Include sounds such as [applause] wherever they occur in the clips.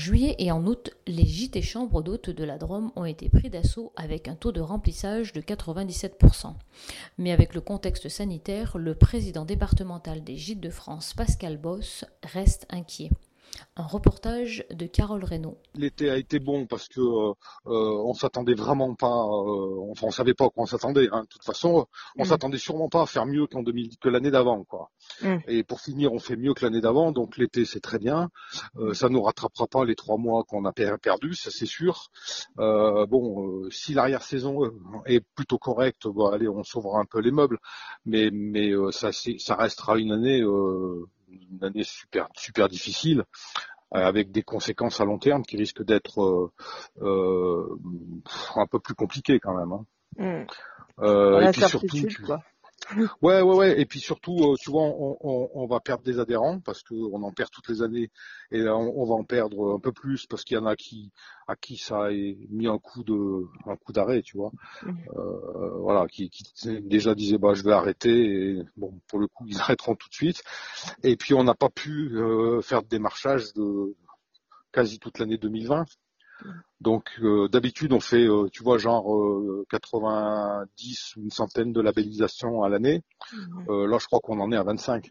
Juillet et en août, les gîtes et chambres d'hôtes de la Drôme ont été pris d'assaut avec un taux de remplissage de 97%. Mais avec le contexte sanitaire, le président départemental des gîtes de France, Pascal Boss, reste inquiet. Un reportage de Carole Reynaud. L'été a été bon parce que euh, euh, on s'attendait vraiment pas, euh, enfin on savait pas à quoi on s'attendait. Hein. De toute façon, on Mm. s'attendait sûrement pas à faire mieux qu'en 2000, que l'année d'avant, quoi. Mm. Et pour finir, on fait mieux que l'année d'avant, donc l'été c'est très bien. Euh, ça nous rattrapera pas les trois mois qu'on a per- perdus, ça c'est sûr. Euh, bon, euh, si l'arrière-saison est plutôt correcte, bon, allez, on sauvera un peu les meubles, mais mais euh, ça c'est- ça restera une année euh, une année super super difficile euh, avec des conséquences à long terme qui risquent d'être euh, euh, un peu plus compliquées quand même. hein. Mm. Euh, et puis surtout, quoi. Ouais, ouais, ouais. Et puis surtout, euh, souvent, on, on, on va perdre des adhérents parce qu'on en perd toutes les années, et là, on, on va en perdre un peu plus parce qu'il y en a qui, à qui ça a mis un coup de, un coup d'arrêt, tu vois. Euh, voilà, qui, qui déjà disaient, bah, je vais arrêter. Et bon, pour le coup, ils [laughs] arrêteront tout de suite. Et puis, on n'a pas pu euh, faire de démarchage de quasi toute l'année 2020. Donc euh, d'habitude on fait, euh, tu vois, genre euh, 90 ou une centaine de labellisations à l'année. Mhm. Euh, là je crois qu'on en est à 25.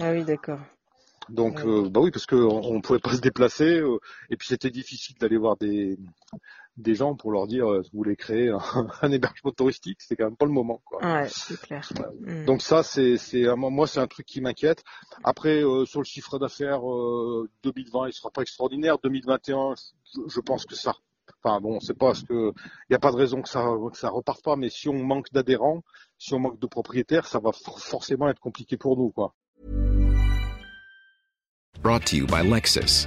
Ah oui, d'accord. Donc Ouais. euh, bah oui parce que on, on pouvait pas se déplacer euh, et puis c'était difficile d'aller voir des des gens pour leur dire euh, vous voulez créer un, [laughs] un hébergement touristique, c'est quand même pas le moment quoi. Ouais, c'est clair. Mm. Donc ça, c'est, c'est un- moi, c'est un truc qui m'inquiète. Après, euh, sur le chiffre d'affaires, euh, 2020, il sera pas extraordinaire. 2021, je, je pense que ça. Enfin bon, c'est pas ce que. Il n'y a pas de raison que ça, que ça reparte pas. Mais si on manque d'adhérents, si on manque de propriétaires, ça va for- forcément être compliqué pour nous, quoi. Brought to you by Lexus.